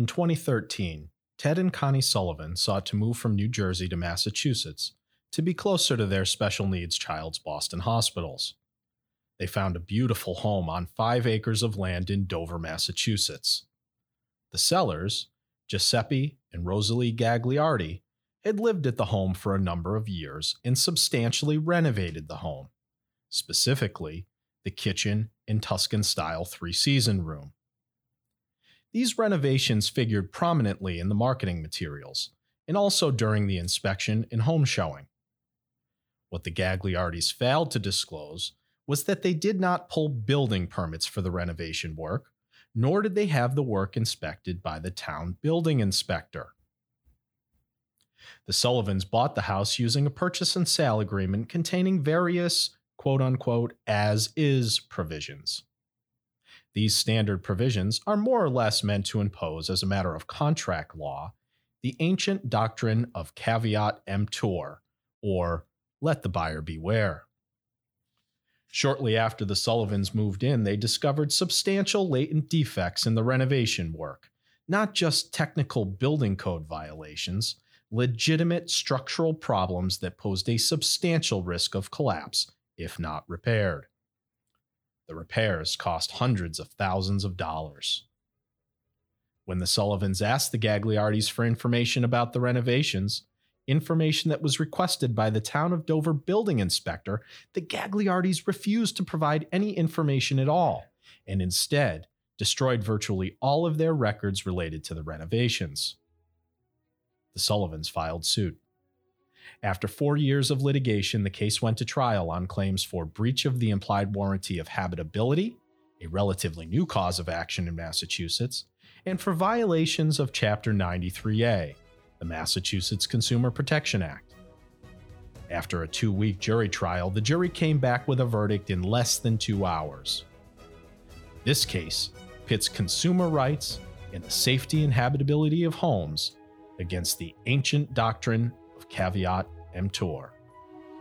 In 2013, Ted and Connie Sullivan sought to move from New Jersey to Massachusetts to be closer to their special needs child's Boston hospitals. They found a beautiful home on five acres of land in Dover, Massachusetts. The sellers, Giuseppe and Rosalie Gagliardi, had lived at the home for a number of years and substantially renovated the home, specifically the kitchen and Tuscan style three season room. These renovations figured prominently in the marketing materials and also during the inspection and home showing. What the Gagliardis failed to disclose was that they did not pull building permits for the renovation work, nor did they have the work inspected by the town building inspector. The Sullivans bought the house using a purchase and sale agreement containing various quote unquote as is provisions. These standard provisions are more or less meant to impose, as a matter of contract law, the ancient doctrine of caveat emptor, or let the buyer beware. Shortly after the Sullivans moved in, they discovered substantial latent defects in the renovation work, not just technical building code violations, legitimate structural problems that posed a substantial risk of collapse if not repaired. The repairs cost hundreds of thousands of dollars. When the Sullivans asked the Gagliardis for information about the renovations, information that was requested by the town of Dover building inspector, the Gagliardis refused to provide any information at all and instead destroyed virtually all of their records related to the renovations. The Sullivans filed suit. After four years of litigation, the case went to trial on claims for breach of the implied warranty of habitability, a relatively new cause of action in Massachusetts, and for violations of Chapter 93A, the Massachusetts Consumer Protection Act. After a two week jury trial, the jury came back with a verdict in less than two hours. This case pits consumer rights and the safety and habitability of homes against the ancient doctrine of caveat emptor.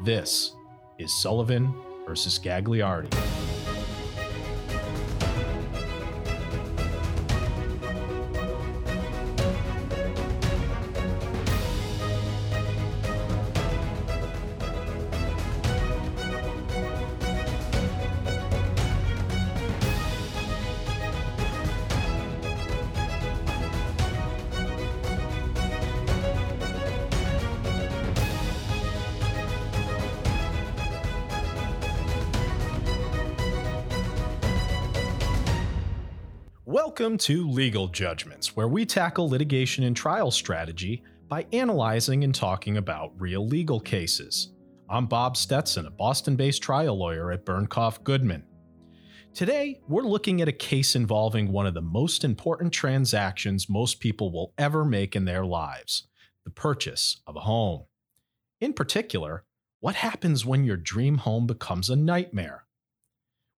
This is Sullivan versus Gagliardi. To Legal Judgments, where we tackle litigation and trial strategy by analyzing and talking about real legal cases. I'm Bob Stetson, a Boston based trial lawyer at Bernkopf Goodman. Today, we're looking at a case involving one of the most important transactions most people will ever make in their lives the purchase of a home. In particular, what happens when your dream home becomes a nightmare?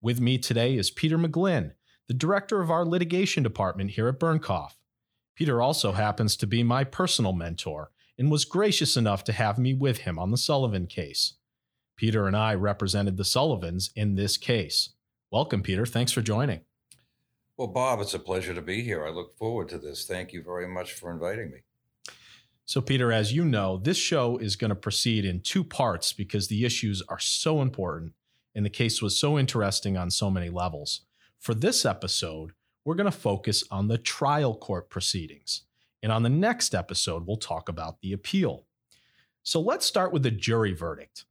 With me today is Peter McGlynn the director of our litigation department here at Bernkopf. Peter also happens to be my personal mentor and was gracious enough to have me with him on the Sullivan case. Peter and I represented the Sullivans in this case. Welcome, Peter. Thanks for joining. Well, Bob, it's a pleasure to be here. I look forward to this. Thank you very much for inviting me. So, Peter, as you know, this show is going to proceed in two parts because the issues are so important and the case was so interesting on so many levels. For this episode, we're going to focus on the trial court proceedings. And on the next episode, we'll talk about the appeal. So let's start with the jury verdict.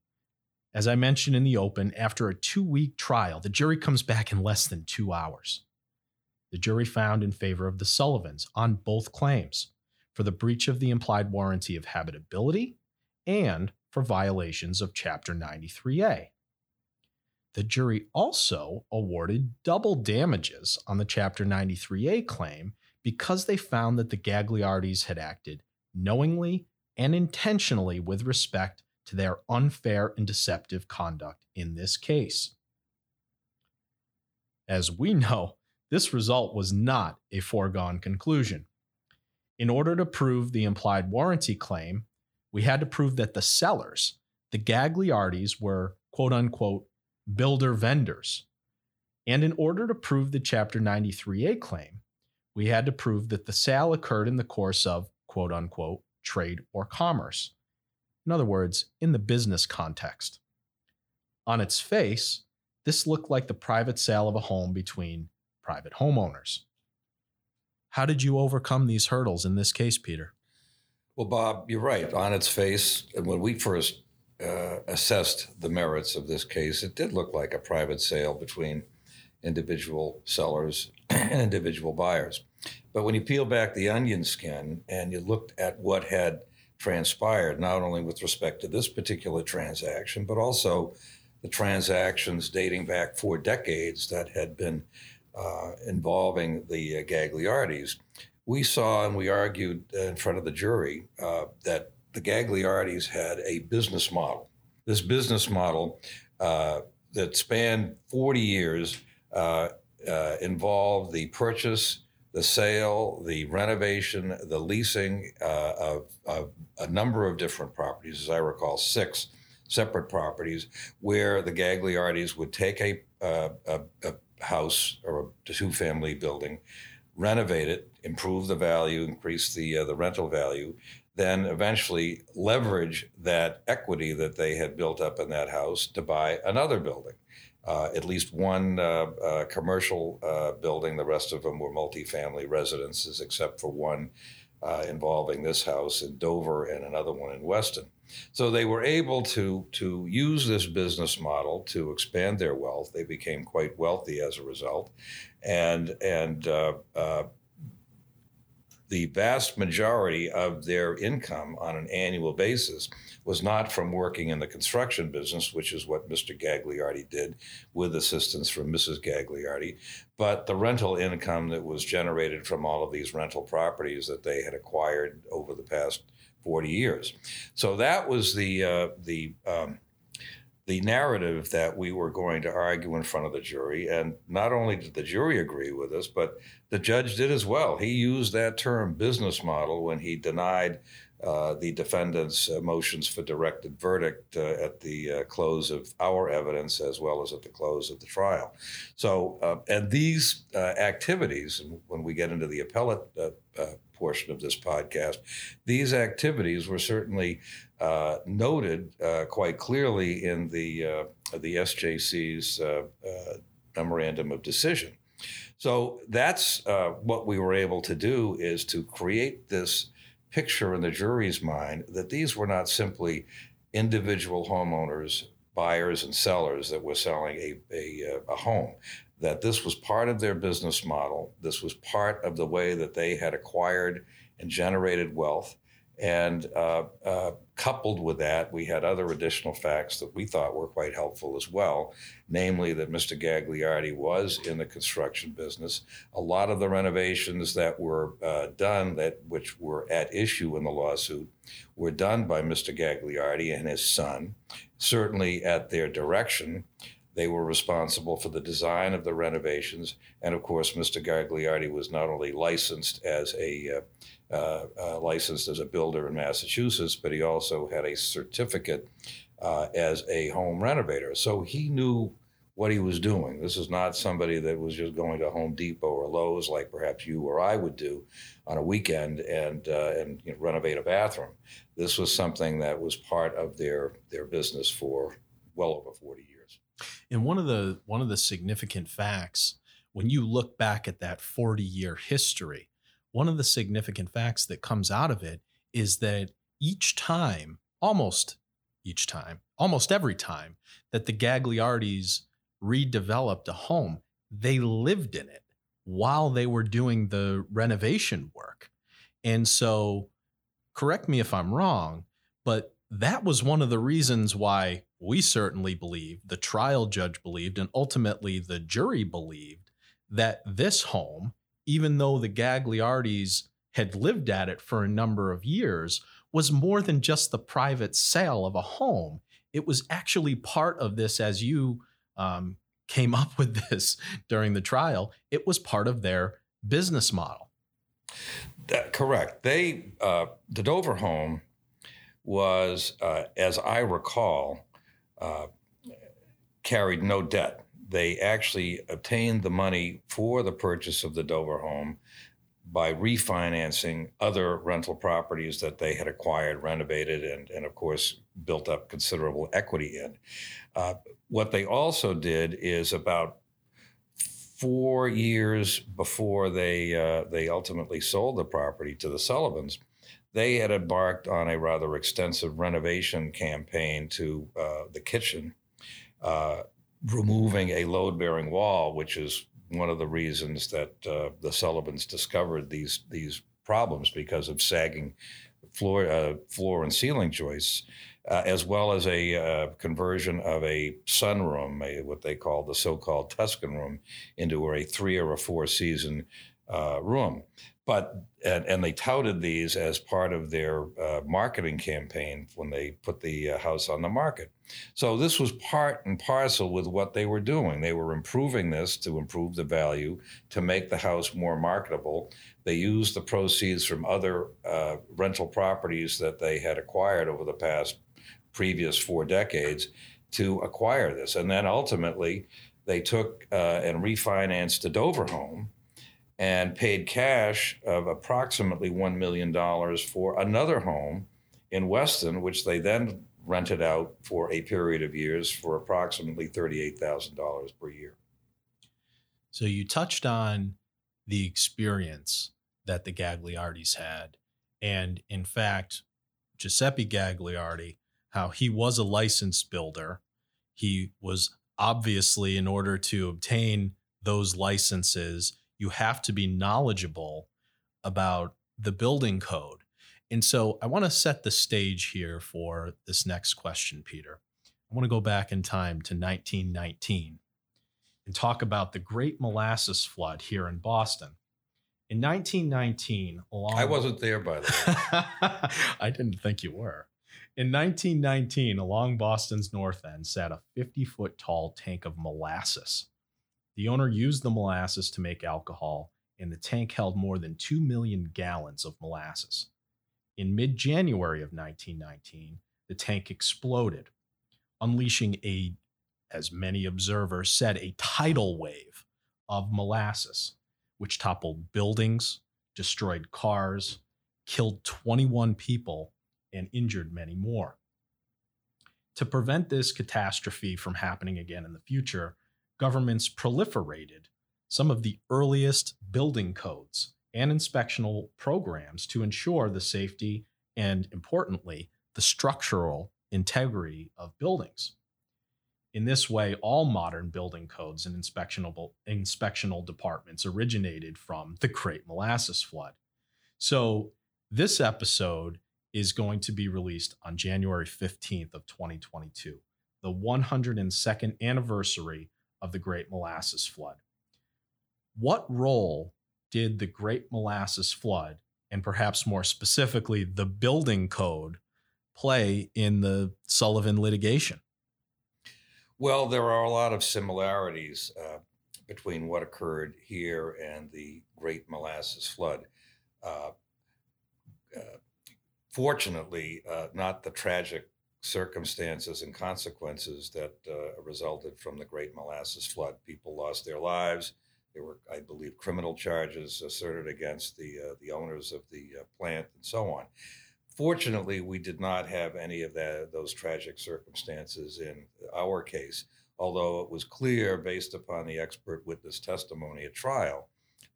As I mentioned in the open, after a two week trial, the jury comes back in less than two hours. The jury found in favor of the Sullivans on both claims for the breach of the implied warranty of habitability and for violations of Chapter 93A. The jury also awarded double damages on the Chapter 93A claim because they found that the Gagliardis had acted knowingly and intentionally with respect to their unfair and deceptive conduct in this case. As we know, this result was not a foregone conclusion. In order to prove the implied warranty claim, we had to prove that the sellers, the Gagliardis, were quote unquote builder vendors. And in order to prove the Chapter 93A claim, we had to prove that the sale occurred in the course of quote unquote trade or commerce. In other words, in the business context. On its face, this looked like the private sale of a home between private homeowners. How did you overcome these hurdles in this case, Peter? Well, Bob, you're right. On its face, when we first uh, assessed the merits of this case, it did look like a private sale between individual sellers and individual buyers. But when you peel back the onion skin and you looked at what had transpired, not only with respect to this particular transaction, but also the transactions dating back four decades that had been uh, involving the uh, Gagliardis, we saw and we argued in front of the jury uh, that the Gagliardis had a business model. This business model uh, that spanned 40 years uh, uh, involved the purchase, the sale, the renovation, the leasing of, of a number of different properties, as I recall, six separate properties, where the Gagliardis would take a, a, a house or a two family building, renovate it, improve the value, increase the uh, the rental value, then eventually leverage that equity that they had built up in that house to buy another building. Uh, at least one uh, uh commercial uh, building. The rest of them were multifamily residences, except for one uh, involving this house in Dover and another one in Weston. So they were able to, to use this business model to expand their wealth. They became quite wealthy as a result. And, and uh, the vast majority of their income on an annual basis was not from working in the construction business, which is what Mr. Gagliardi did with assistance from Mrs. Gagliardi, but the rental income that was generated from all of these rental properties that they had acquired over the past 40 years. So that was the uh, the um, the narrative that we were going to argue in front of the jury. And not only did the jury agree with us, but the judge did as well. He used that term business model when he denied uh, the defendant's uh, motions for directed verdict uh, at the uh, close of our evidence as well as at the close of the trial. So, uh, and these uh, activities, when we get into the appellate portion of this podcast, these activities were certainly Uh, noted uh, quite clearly in the uh, the SJC's memorandum of decision. So that's what we were able to do is to create this picture in the jury's mind that these were not simply individual homeowners, buyers, and sellers that were selling a, a, a home, that this was part of their business model. This was part of the way that they had acquired and generated wealth. And uh, uh, coupled with that, we had other additional facts that we thought were quite helpful as well, namely that Mr. Gagliardi was in the construction business. A lot of the renovations that were uh, done, that which were at issue in the lawsuit, were done by Mr. Gagliardi and his son, certainly at their direction. They were responsible for the design of the renovations. And of course, Mr. Gagliardi was not only licensed as a uh, uh, uh, licensed as a builder in Massachusetts, but he also had a certificate uh, as a home renovator. So he knew what he was doing. This is not somebody that was just going to Home Depot or Lowe's like perhaps you or I would do on a weekend and uh, and you know, renovate a bathroom. This was something that was part of their their business for well over 40 years. And one of the one of the significant facts when you look back at that 40 year history, one of the significant facts that comes out of it is that each time, almost each time, almost every time that the Gagliardis redeveloped a home, they lived in it while they were doing the renovation work. And so, correct me if I'm wrong, but that was one of the reasons why we certainly believed, the trial judge believed, and ultimately the jury believed that this home, even though the Gagliardis had lived at it for a number of years, was more than just the private sale of a home. It was actually part of this, as you um, came up with this during the trial, it was part of their business model. That, correct. They, uh, the Dover home was, uh, as I recall, carried no debt. They actually obtained the money for the purchase of the Dover home by refinancing other rental properties that they had acquired, renovated, and, and of course, built up considerable equity in. Uh, what they also did is about four years before they uh, they ultimately sold the property to the Sullivans, they had embarked on a rather extensive renovation campaign to uh, the kitchen, uh, removing a load bearing wall, which is one of the reasons that uh, the Sullivans discovered these these problems because of sagging floor uh, floor and ceiling joists. Uh, as well as a uh, conversion of a sunroom, a, what they call the so-called Tuscan room, into a three or a four season uh, room but and, and, they touted these as part of their uh, marketing campaign when they put the uh, house on the market. So this was part and parcel with what they were doing. They were improving this to improve the value, to make the house more marketable. They used the proceeds from other uh, rental properties that they had acquired over the past previous four decades to acquire this, and then ultimately they took uh, and refinanced the Dover home and paid cash of approximately $1 million for another home in Weston, which they then rented out for a period of years for approximately $38,000 per year. So you touched on the experience that the Gagliardis had. And in fact, Giuseppe Gagliardi, how he was a licensed builder. He was obviously, in order to obtain those licenses, you have to be knowledgeable about the building code. And so I want to set the stage here for this next question, Peter. I want to go back in time to 1919 and talk about the Great Molasses Flood here in Boston. In 1919, along I wasn't there by the way. I didn't think you were. In 1919, along Boston's north end sat a 50 foot tall tank of molasses. The owner used the molasses to make alcohol, and the tank held more than 2 million gallons of molasses. In mid January of 1919, the tank exploded, unleashing a, as many observers said, a tidal wave of molasses, which toppled buildings, destroyed cars, killed 21 people, and injured many more. To prevent this catastrophe from happening again in the future, governments proliferated some of the earliest building codes and inspectional programs to ensure the safety and, importantly, the structural integrity of buildings. In this way, all modern building codes and inspectional, inspectional departments originated from the Great Molasses Flood. So, this episode is going to be released on January 15th of 2022, the 102nd anniversary of the Great Molasses Flood. What role did the Great Molasses Flood, and perhaps more specifically, the building code, play in the Sullivan litigation? Well, there are a lot of similarities uh, between what occurred here and the Great Molasses Flood. Uh, uh, fortunately, uh, not the tragic circumstances and consequences that uh, resulted from the Great Molasses Flood. People lost their lives. There were, I believe, criminal charges asserted against the uh, the owners of the uh, plant and so on. Fortunately, we did not have any of that, those tragic circumstances in our case, although it was clear, based upon the expert witness testimony at trial,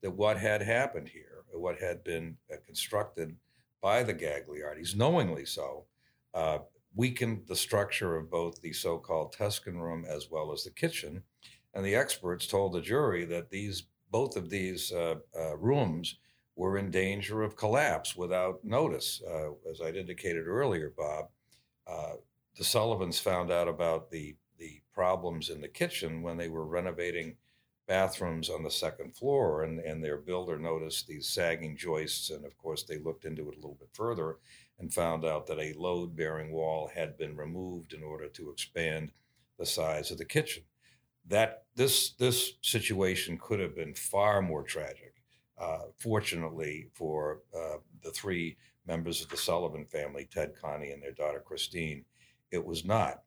that what had happened here, what had been uh, constructed by the Gagliardis, knowingly so, uh, weakened the structure of both the so called Tuscan room as well as the kitchen. And the experts told the jury that these both of these uh, uh, rooms were in danger of collapse without notice. Uh, as I'd indicated earlier, Bob, uh, the Sullivans found out about the, the problems in the kitchen when they were renovating bathrooms on the second floor, and, and their builder noticed these sagging joists. And of course, they looked into it a little bit further and found out that a load bearing wall had been removed in order to expand the size of the kitchen. That this this situation could have been far more tragic. Uh, fortunately for uh, the three members of the Sullivan family, Ted, Connie, and their daughter Christine, it was not.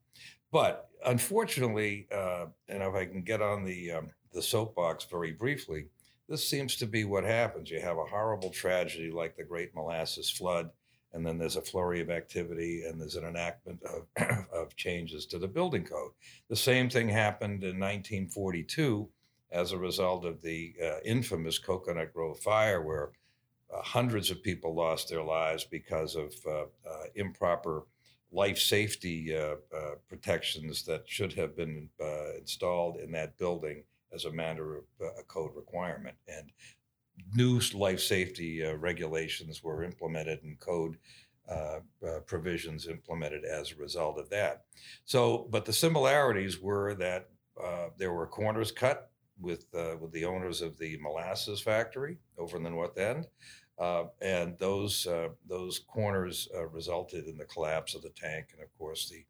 But unfortunately, uh, and if I can get on the um, the soapbox very briefly, this seems to be what happens. You have a horrible tragedy like the Great Molasses Flood, and then there's a flurry of activity and there's an enactment of, of changes to the building code. The same thing happened in 1942 as a result of the uh, infamous Cocoanut Grove fire, where uh, hundreds of people lost their lives because of uh, uh improper life safety uh, uh, protections that should have been installed in that building as a matter of a code requirement. And new life safety regulations were implemented and code uh, uh, provisions implemented as a result of that. So, but the similarities were that uh, there were corners cut with uh, with the owners of the molasses factory over in the north end, uh, and those uh, those corners uh, resulted in the collapse of the tank, and of course the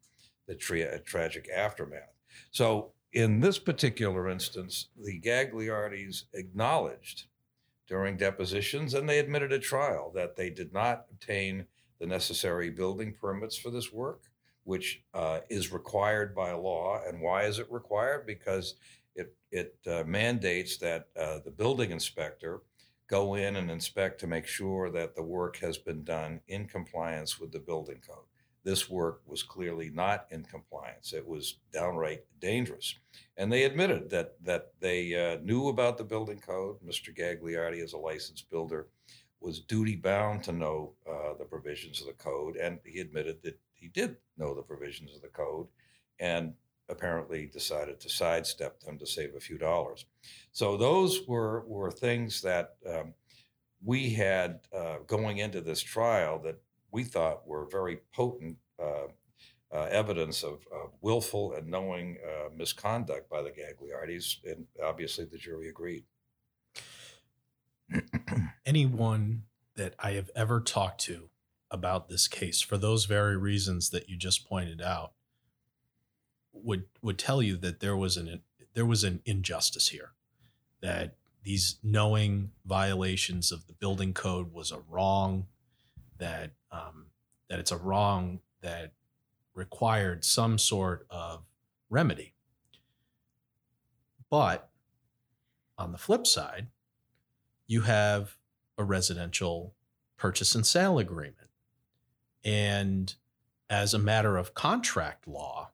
the tra- tragic aftermath. So in this particular instance, the Gagliardis acknowledged during depositions, and they admitted at trial that they did not obtain the necessary building permits for this work, which uh, is required by law. And why is it required? Because it, it uh, mandates that uh, the building inspector go in and inspect to make sure that the work has been done in compliance with the building code. This work was clearly not in compliance. It was downright dangerous. And they admitted that, that they uh, knew about the building code. Mr. Gagliardi, as a licensed builder, was duty bound to know uh, the provisions of the code. And he admitted that he did know the provisions of the code. And apparently decided to sidestep them to save a few dollars. So those were were things that um, we had uh, going into this trial that we thought were very potent uh, uh, evidence of, of, willful and knowing uh, misconduct by the Gagliardis, and obviously the jury agreed. Anyone that I have ever talked to about this case, for those very reasons that you just pointed out, would would tell you that there was an there was an injustice here, that these knowing violations of the building code was a wrong, that um, that it's a wrong that required some sort of remedy. But on the flip side, you have a residential purchase and sale agreement. And as a matter of contract law,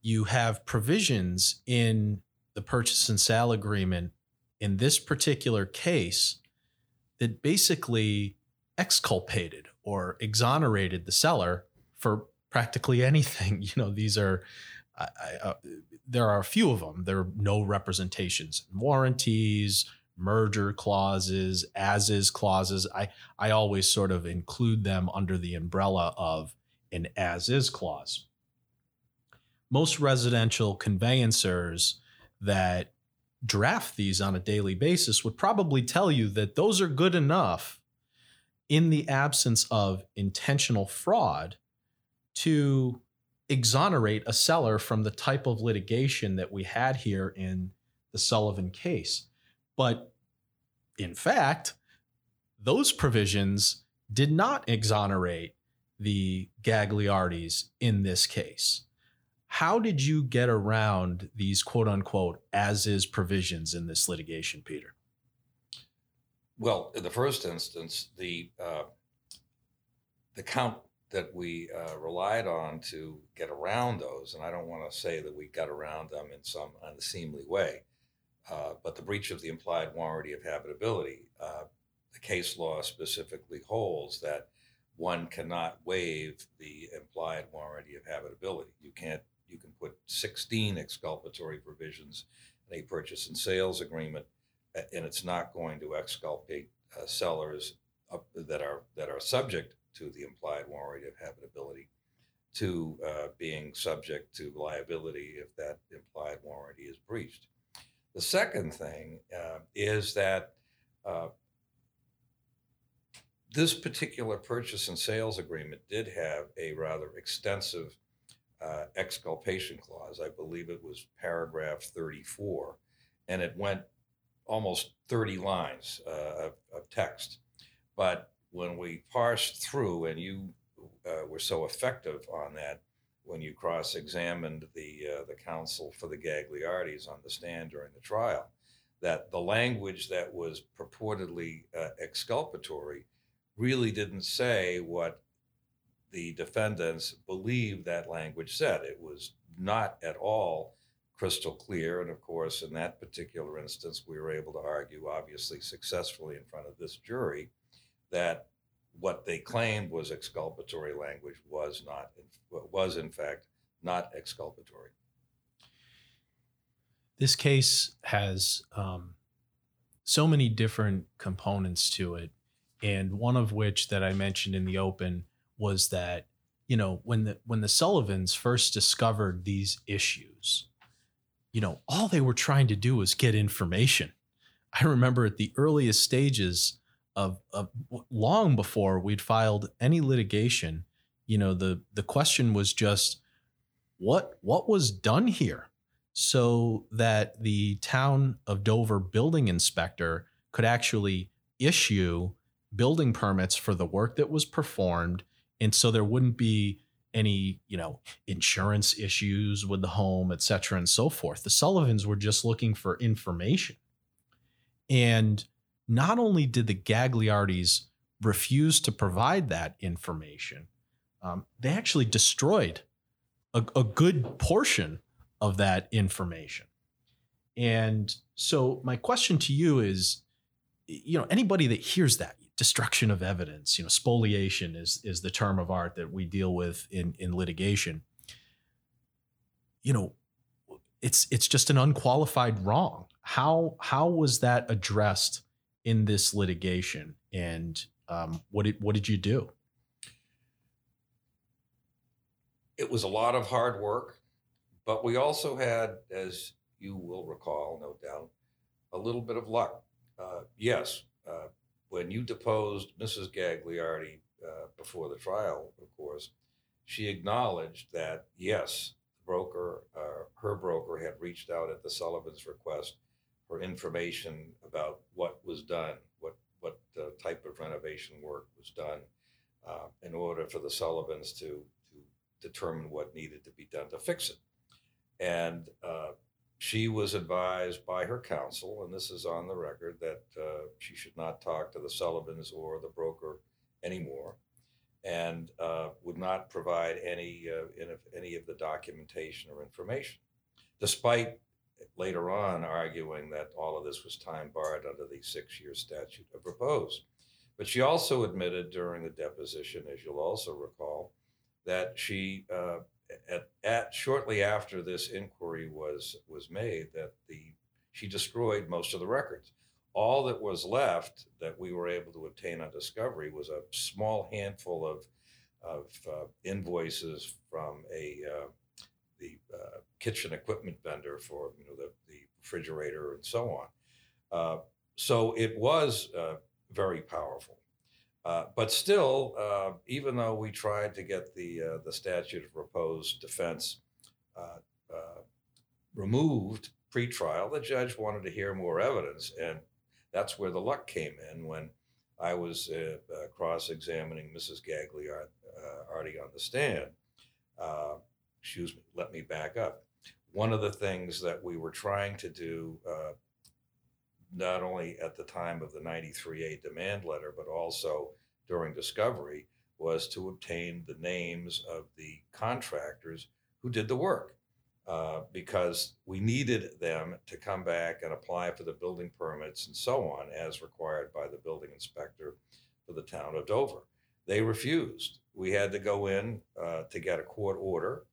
you have provisions in the purchase and sale agreement in this particular case that basically exculpated or exonerated the seller for practically anything. You know, these are, I, I, uh, there are a few of them. There are no representations, warranties, merger clauses, as is clauses. I, I always sort of include them under the umbrella of an as is clause most residential conveyancers that draft these on a daily basis would probably tell you that those are good enough in the absence of intentional fraud to exonerate a seller from the type of litigation that we had here in the Sullivan case. But in fact, those provisions did not exonerate the Gagliardis in this case. How did you get around these quote unquote as is provisions in this litigation, Peter? Well, in the first instance, the uh, the count that we uh, relied on to get around those, and I don't want to say that we got around them in some unseemly way, uh, but the breach of the implied warranty of habitability, uh, the case law specifically holds that one cannot waive the implied warranty of habitability. You can't you can put 16 exculpatory provisions in a purchase and sales agreement, and it's not going to exculpate uh, sellers that are that are subject to the implied warranty of habitability to uh, being subject to liability if that implied warranty is breached. The second thing uh, is that uh, this particular purchase and sales agreement did have a rather extensive uh, exculpation clause. I believe it was paragraph 34, and it went almost 30 lines uh, of, of, text. But when we parsed through, and you uh, were so effective on that when you cross examined the, uh, the counsel for the Gagliardis on the stand during the trial, that the language that was purportedly uh, exculpatory really didn't say what the defendants believed that language said. It was not at all crystal clear. And of course, in that particular instance, we were able to argue, obviously successfully in front of this jury, that what they claimed was exculpatory language was not was in fact not exculpatory. This case has um, so many different components to it, and one of which that I mentioned in the open was that you know when the when the Sullivans first discovered these issues, you know all they were trying to do was get information. I remember at the earliest stages of, of long before we'd filed any litigation, you know the the question was just what what was done here so that the town of Dover building inspector could actually issue building permits for the work that was performed and so there wouldn't be any you know insurance issues with the home et cetera and so forth. The sullivans were just looking for information. And not only did the gagliardis refuse to provide that information um, they actually destroyed a, a good portion of that information. And so my question to you is you know anybody that hears that destruction of evidence. You know, spoliation is is the term of art that we deal with in in litigation. You know, it's it's just an unqualified wrong. How how was that addressed in this litigation, and um, what did what did you do? It was a lot of hard work, but we also had, as you will recall, no doubt, a little bit of luck. Uh, yes, uh, when you deposed Mrs. Gagliardi uh, before the trial, of course, she acknowledged that yes, the broker, uh, her broker, had reached out at the Sullivan's request for information about what was done, what what uh, type of renovation work was done, uh, in order for the Sullivans to to determine what needed to be done to fix it, and uh, she was advised by her counsel, and this is on the record, that uh, she should not talk to the Sullivans or the broker anymore, and uh, would not provide any uh, any of the documentation or information, despite later on arguing that all of this was time barred under the six-year statute of repose. But she also admitted during the deposition, as you'll also recall, that she uh, at, at shortly after this inquiry was was made that the she destroyed most of the records. All that was left that we were able to obtain on discovery was a small handful of of uh, invoices from a uh, the uh, kitchen equipment vendor for you know the, the refrigerator and so on. Uh, so it was uh, very powerful. Uh, but still, uh, even though we tried to get the uh, the statute of repose defense uh, uh, removed pre-trial, the judge wanted to hear more evidence, and that's where the luck came in when I was cross-examining Mrs. Gagliardi on the stand. excuse me, let me back up. One of the things that we were trying to do not only at the time of the 93A demand letter, but also during discovery, was to obtain the names of the contractors who did the work. Uh, because we needed them to come back and apply for the building permits and so on, as required by the building inspector for the town of Dover. They refused. We had to go in uh, to get a court order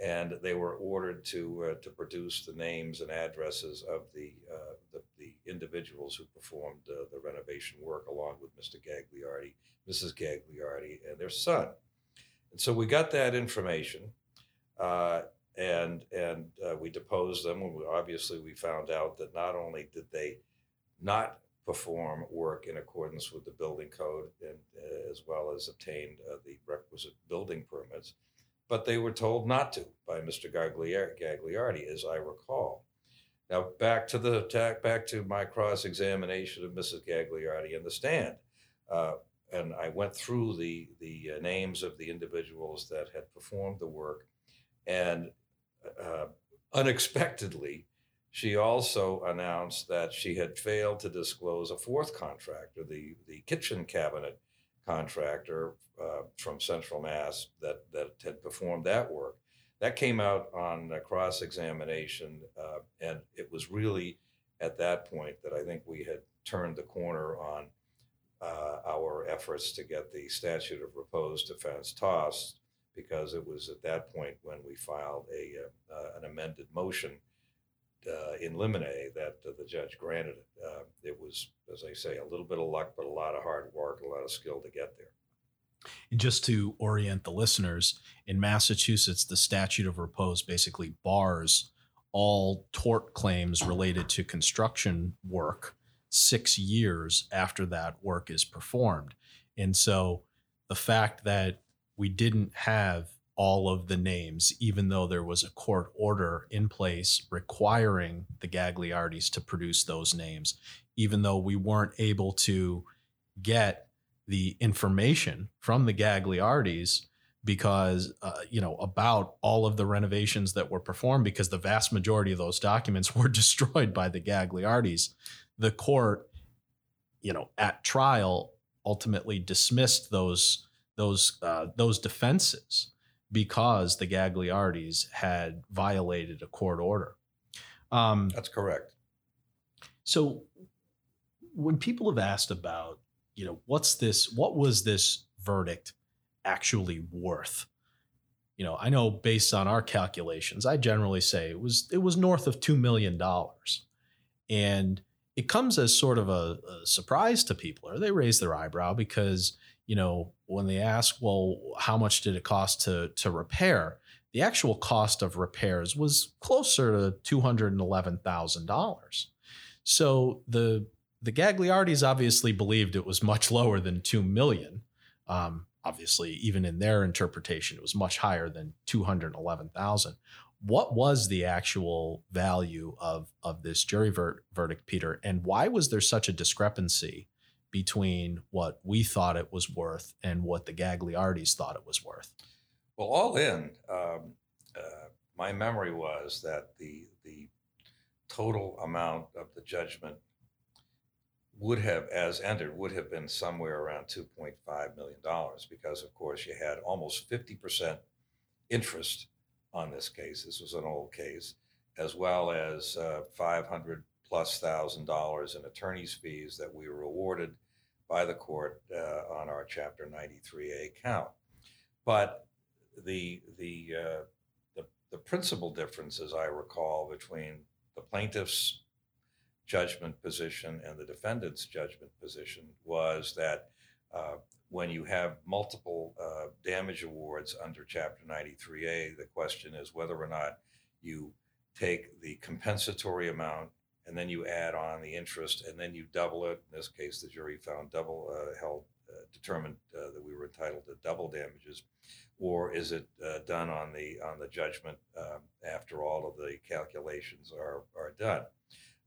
and they were ordered to uh, to produce the names and addresses of the uh, the, the, individuals who performed uh, the renovation work, along with Mr. Gagliardi, Mrs. Gagliardi, and their son. And so we got that information, uh, and and uh, we deposed them. And we, obviously, we found out that not only did they not perform work in accordance with the building code, and uh, as well as obtained the requisite building permits but they were told not to by Mr. Gagliardi, as I recall. Now back to the back to my cross examination of Mrs. Gagliardi in the stand, uh, and I went through the the uh, names of the individuals that had performed the work, and uh, unexpectedly, she also announced that she had failed to disclose a fourth contractor, the, the kitchen cabinet contractor uh, from Central Mass that, that had performed that work. That came out on cross examination, uh, and it was really at that point that I think we had turned the corner on uh, our efforts to get the statute of repose defense tossed because it was at that point when we filed a uh, uh an amended motion uh, in limine that uh, the judge granted it. It was, as I say, a little bit of luck, but a lot of hard work, a lot of skill to get there. And just to orient the listeners, in Massachusetts, the statute of repose basically bars all tort claims related to construction work six years after that work is performed. And so the fact that we didn't have all of the names, even though there was a court order in place requiring the Gagliardis to produce those names, even though we weren't able to get the information from the Gagliardis because uh, you know about all of the renovations that were performed because the vast majority of those documents were destroyed by the Gagliardis. The court, you know, at trial ultimately dismissed those those uh, those defenses because the Gagliardis had violated a court order. Um, That's correct. So when people have asked about, you know, what's this, what was this verdict actually worth? You know, I know based on our calculations, I generally say it was it was north of two million dollars, and it comes as sort of a, a surprise to people, or they raise their eyebrow because you know, when they ask, well, how much did it cost to to repair? The actual cost of repairs was closer to two hundred and eleven thousand dollars. So the the Gagliardis obviously believed it was much lower than two million. Um, obviously, even in their interpretation, it was much higher than two hundred eleven thousand. What was the actual value of of this jury ver- verdict, Peter, and why was there such a discrepancy between what we thought it was worth and what the Gagliardis thought it was worth? Well, all in, um, uh, my memory was that the the total amount of the judgment would have, as entered, would have been somewhere around $2.5 million because, of course, you had almost 50% interest on this case. This was an old case, as well as uh, 500 plus thousand dollars in attorney's fees that we were awarded by the court uh, on our Chapter 93A count. But the the, uh, the the principal difference, as I recall, between the plaintiff's judgment position and the defendant's judgment position was that uh, when you have multiple uh, damage awards under Chapter 93A, the question is whether or not you take the compensatory amount and then you add on the interest, and then you double it. In this case, the jury found double uh, held uh, determined uh, that we were entitled to double damages, or is it uh, done on the on the judgment um, after all of the calculations are are done?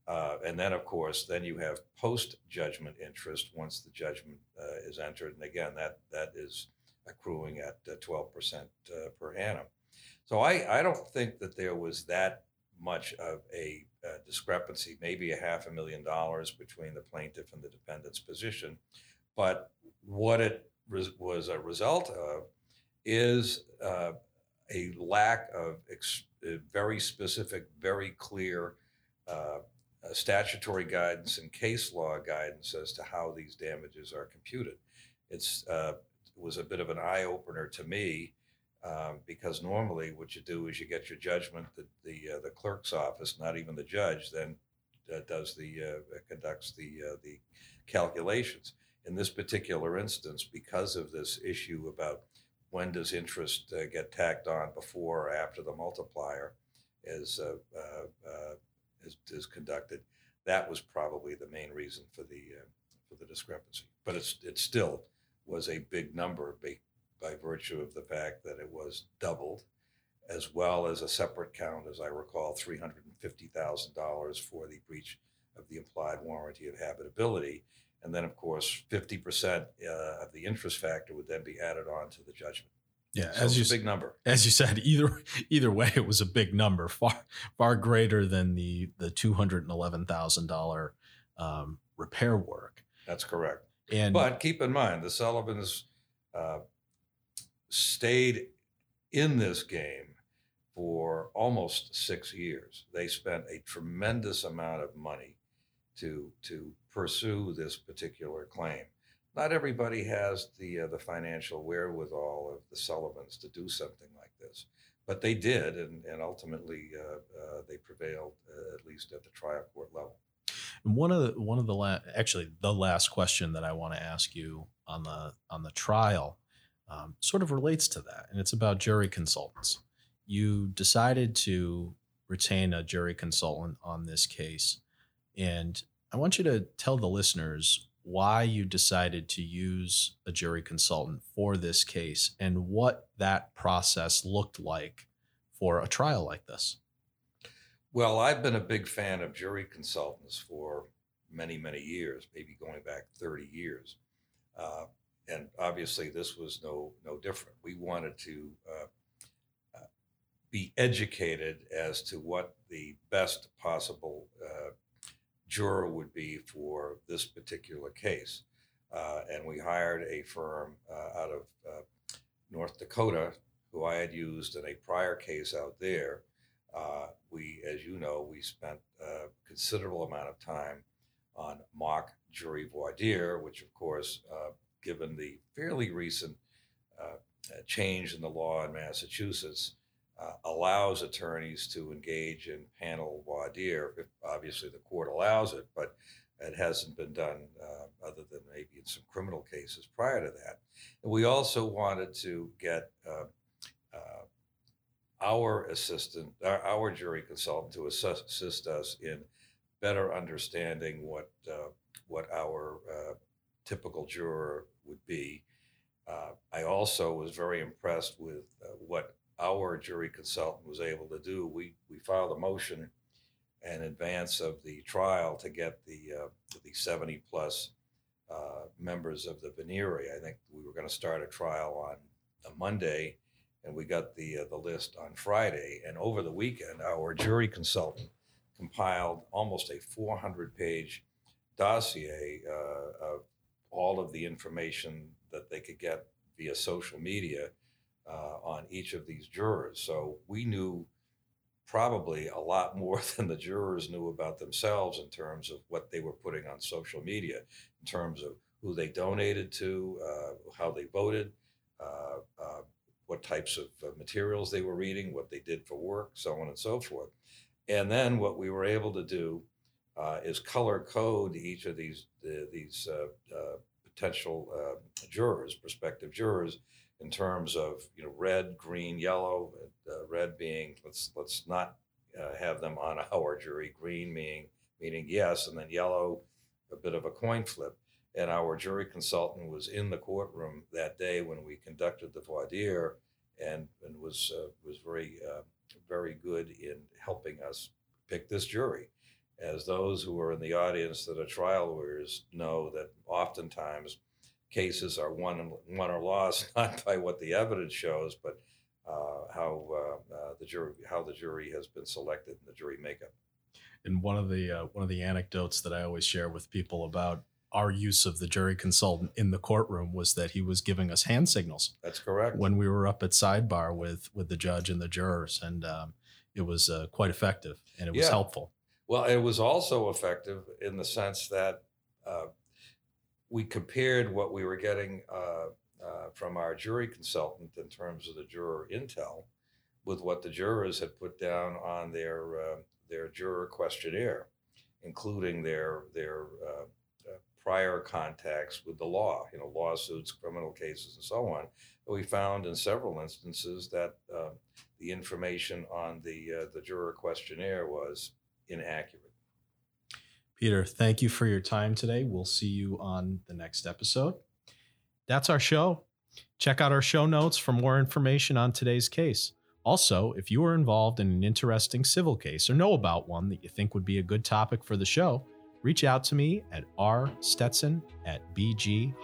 Uh, and then, of course, then you have post judgment interest once the judgment uh, is entered, and again, that that is accruing at twelve percent per annum. So I, I don't think that there was that much of a uh, discrepancy, maybe a half a million dollars between the plaintiff and the defendant's position. But what it res- was a result of is uh, a lack of ex- uh, very specific, very clear uh, uh, statutory guidance and case law guidance as to how these damages are computed. It's, it was a bit of an eye opener to me um, because normally what you do is you get your judgment that the uh, the clerk's office, not even the judge, then uh, does the uh, conducts the uh, the calculations. In this particular instance, because of this issue about when does interest uh, get tacked on before or after the multiplier is, is is conducted, that was probably the main reason for the for the discrepancy. But it's it still was a big number by virtue of the fact that it was doubled, as well as a separate count, as I recall, $350,000 for the breach of the implied warranty of habitability. And then, of course, 50% uh, of the interest factor would then be added on to the judgment. Yeah, So as you a big number. as you said, either either way, it was a big number, far far greater than the the two hundred and eleven thousand dollar um, repair work. That's correct. And But keep in mind, the Sullivans uh, stayed in this game for almost six years. They spent a tremendous amount of money to to pursue this particular claim. Not everybody has the uh, the financial wherewithal of the Sullivans to do something like this, but they did, and and ultimately uh, uh, they prevailed uh, at least at the trial court level. And one of the one of the la- actually the last question that I want to ask you on the on the trial um, sort of relates to that, and it's about jury consultants. You decided to retain a jury consultant on this case, and I want you to tell the listeners why you decided to use a jury consultant for this case and what that process looked like for a trial like this. Well, I've been a big fan of jury consultants for many, many years, maybe going back 30 years. Uh, and obviously, this was no no different. We wanted to uh, uh, be educated as to what the best possible uh, juror would be for this particular case. Uh, and we hired a firm uh, out of uh, North Dakota who I had used in a prior case out there. Uh, we, as you know, we spent a considerable amount of time on mock jury voir dire, which, of course, uh, given the fairly recent uh, change in the law in Massachusetts, uh, allows attorneys to engage in panel voir dire if obviously the court allows it, but it hasn't been done uh, other than maybe in some criminal cases prior to that. And we also wanted to get uh, uh, our assistant, our, our, jury consultant, to assist, assist, us in better understanding what uh, what our uh, typical juror would be. I also was very impressed with what our jury consultant was able to do. We we filed a motion in advance of the trial to get the uh, the 70 plus uh, members of the venire. I think we were going to start a trial on a Monday, and we got the uh, the list on Friday. And over the weekend, our jury consultant compiled almost a 400 page dossier uh, of all of the information that they could get via social media uh, on each of these jurors. So we knew probably a lot more than the jurors knew about themselves in terms of what they were putting on social media, in terms of who they donated to, uh, how they voted, uh, uh, what types of uh, materials they were reading, what they did for work, so on and so forth. And then what we were able to do uh, is color code each of these these potential jurors, prospective jurors, in terms of you know red, green, yellow. Uh, red being let's let's not uh, have them on our jury. Green meaning meaning yes, and then yellow, a bit of a coin flip. And our jury consultant was in the courtroom that day when we conducted the voir dire, and and was uh, was very uh, very good in helping us pick this jury. As those who are in the audience that are trial lawyers know that oftentimes cases are won and won or lost not by what the evidence shows, but uh, how uh, uh, the jury how the jury has been selected in the jury makeup. And one of the uh, one of the anecdotes that I always share with people about our use of the jury consultant in the courtroom was that he was giving us hand signals. That's correct. When we were up at sidebar with with the judge and the jurors, and um, it was uh, quite effective and it was yeah. helpful. Well, it was also effective in the sense that uh, we compared what we were getting uh, uh, from our jury consultant in terms of the juror intel with what the jurors had put down on their uh, their juror questionnaire, including their their uh, uh, prior contacts with the law, you know, lawsuits, criminal cases, and so on. We found in several instances that uh, the information on the the juror questionnaire was inaccurate. Peter, thank you for your time today. We'll see you on the next episode. That's our show. Check out our show notes for more information on today's case. Also, if you are involved in an interesting civil case or know about one that you think would be a good topic for the show, reach out to me at rstetson at bg-llp.com.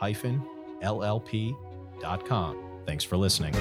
Thanks for listening.